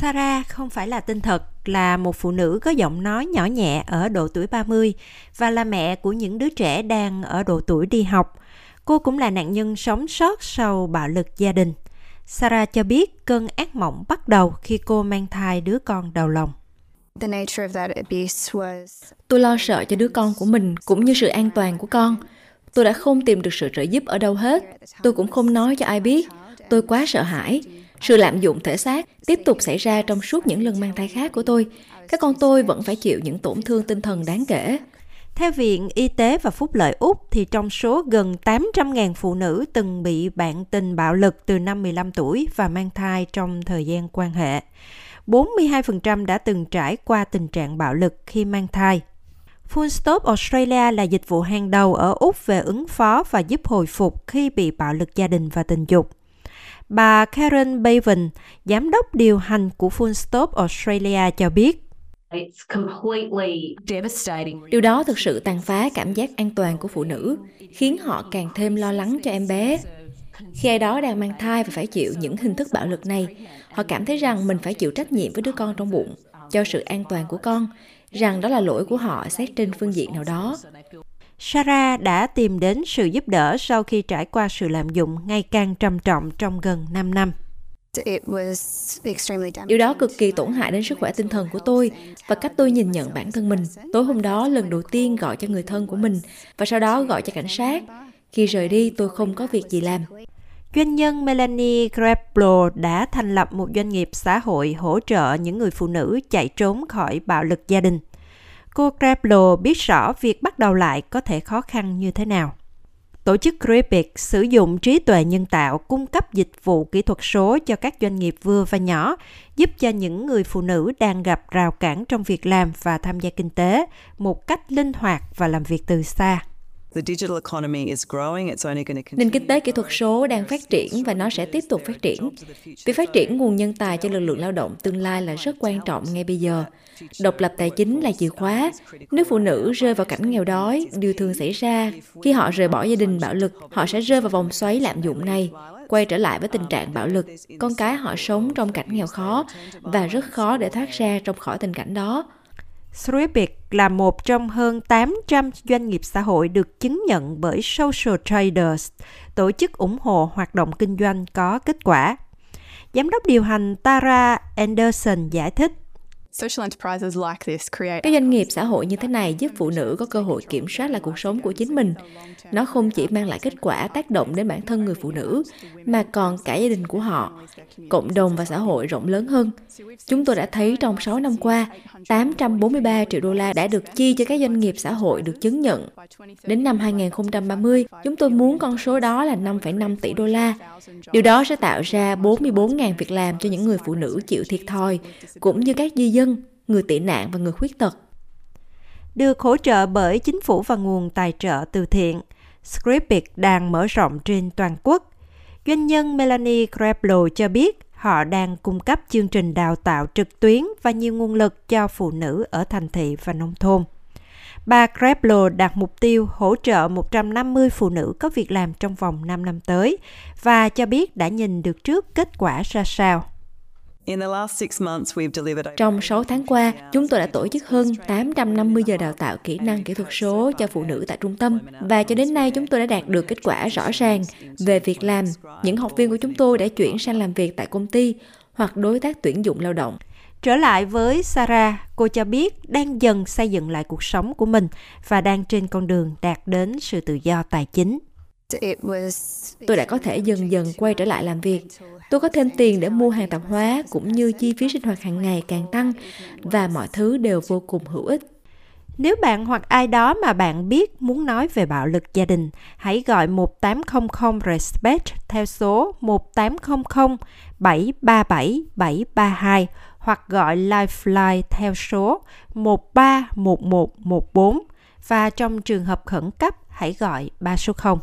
Sarah không phải là tên thật, là một phụ nữ có giọng nói nhỏ nhẹ ở độ tuổi 30 và là mẹ của những đứa trẻ đang ở độ tuổi đi học. Cô cũng là nạn nhân sống sót sau bạo lực gia đình. Sarah cho biết cơn ác mộng bắt đầu khi cô mang thai đứa con đầu lòng. Tôi lo sợ cho đứa con của mình cũng như sự an toàn của con. Tôi đã không tìm được sự trợ giúp ở đâu hết. Tôi cũng không nói cho ai biết. Tôi quá sợ hãi. Sự lạm dụng thể xác tiếp tục xảy ra trong suốt những lần mang thai khác của tôi. Các con tôi vẫn phải chịu những tổn thương tinh thần đáng kể. Theo Viện Y tế và Phúc lợi Úc, thì trong số gần 800.000 phụ nữ từng bị bạn tình bạo lực từ năm 15 tuổi và mang thai trong thời gian quan hệ, 42% đã từng trải qua tình trạng bạo lực khi mang thai. Full Stop Australia là dịch vụ hàng đầu ở Úc về ứng phó và giúp hồi phục khi bị bạo lực gia đình và tình dục. Bà Karen Bevan, giám đốc điều hành của Full Stop Australia cho biết, Điều đó thực sự tàn phá cảm giác an toàn của phụ nữ, khiến họ càng thêm lo lắng cho em bé. Khi ai đó đang mang thai và phải chịu những hình thức bạo lực này, họ cảm thấy rằng mình phải chịu trách nhiệm với đứa con trong bụng, cho sự an toàn của con, rằng đó là lỗi của họ xét trên phương diện nào đó. Sarah đã tìm đến sự giúp đỡ sau khi trải qua sự lạm dụng ngày càng trầm trọng trong gần 5 năm. Điều đó cực kỳ tổn hại đến sức khỏe tinh thần của tôi và cách tôi nhìn nhận bản thân mình. Tối hôm đó, lần đầu tiên gọi cho người thân của mình và sau đó gọi cho cảnh sát. Khi rời đi, tôi không có việc gì làm. Doanh nhân Melanie Greblo đã thành lập một doanh nghiệp xã hội hỗ trợ những người phụ nữ chạy trốn khỏi bạo lực gia đình. Cô Greblo biết rõ việc bắt đầu lại có thể khó khăn như thế nào. Tổ chức Cribic sử dụng trí tuệ nhân tạo cung cấp dịch vụ kỹ thuật số cho các doanh nghiệp vừa và nhỏ, giúp cho những người phụ nữ đang gặp rào cản trong việc làm và tham gia kinh tế một cách linh hoạt và làm việc từ xa. Nền kinh tế kỹ thuật số đang phát triển và nó sẽ tiếp tục phát triển. Việc phát triển nguồn nhân tài cho lực lượng lao động tương lai là rất quan trọng ngay bây giờ. Độc lập tài chính là chìa khóa. Nếu phụ nữ rơi vào cảnh nghèo đói, điều thường xảy ra khi họ rời bỏ gia đình bạo lực, họ sẽ rơi vào vòng xoáy lạm dụng này quay trở lại với tình trạng bạo lực. Con cái họ sống trong cảnh nghèo khó và rất khó để thoát ra trong khỏi tình cảnh đó. Thribic là một trong hơn 800 doanh nghiệp xã hội được chứng nhận bởi Social Traders, tổ chức ủng hộ hoạt động kinh doanh có kết quả. Giám đốc điều hành Tara Anderson giải thích, các doanh nghiệp xã hội như thế này giúp phụ nữ có cơ hội kiểm soát lại cuộc sống của chính mình. Nó không chỉ mang lại kết quả tác động đến bản thân người phụ nữ, mà còn cả gia đình của họ, cộng đồng và xã hội rộng lớn hơn. Chúng tôi đã thấy trong 6 năm qua, 843 triệu đô la đã được chi cho các doanh nghiệp xã hội được chứng nhận. Đến năm 2030, chúng tôi muốn con số đó là 5,5 tỷ đô la. Điều đó sẽ tạo ra 44.000 việc làm cho những người phụ nữ chịu thiệt thòi, cũng như các di dân, người tị nạn và người khuyết tật. Được hỗ trợ bởi chính phủ và nguồn tài trợ từ thiện, Scripic đang mở rộng trên toàn quốc. Doanh nhân Melanie Greblo cho biết họ đang cung cấp chương trình đào tạo trực tuyến và nhiều nguồn lực cho phụ nữ ở thành thị và nông thôn. Bà Greblo đặt mục tiêu hỗ trợ 150 phụ nữ có việc làm trong vòng 5 năm tới và cho biết đã nhìn được trước kết quả ra sao. Trong 6 tháng qua, chúng tôi đã tổ chức hơn 850 giờ đào tạo kỹ năng kỹ thuật số cho phụ nữ tại trung tâm và cho đến nay chúng tôi đã đạt được kết quả rõ ràng về việc làm. Những học viên của chúng tôi đã chuyển sang làm việc tại công ty hoặc đối tác tuyển dụng lao động. Trở lại với Sarah, cô cho biết đang dần xây dựng lại cuộc sống của mình và đang trên con đường đạt đến sự tự do tài chính. Tôi đã có thể dần dần quay trở lại làm việc. Tôi có thêm tiền để mua hàng tạp hóa cũng như chi phí sinh hoạt hàng ngày càng tăng và mọi thứ đều vô cùng hữu ích. Nếu bạn hoặc ai đó mà bạn biết muốn nói về bạo lực gia đình, hãy gọi 1800 RESPECT theo số 1800 737 732 hoặc gọi Lifeline theo số 131114 và trong trường hợp khẩn cấp hãy gọi 3 số 0.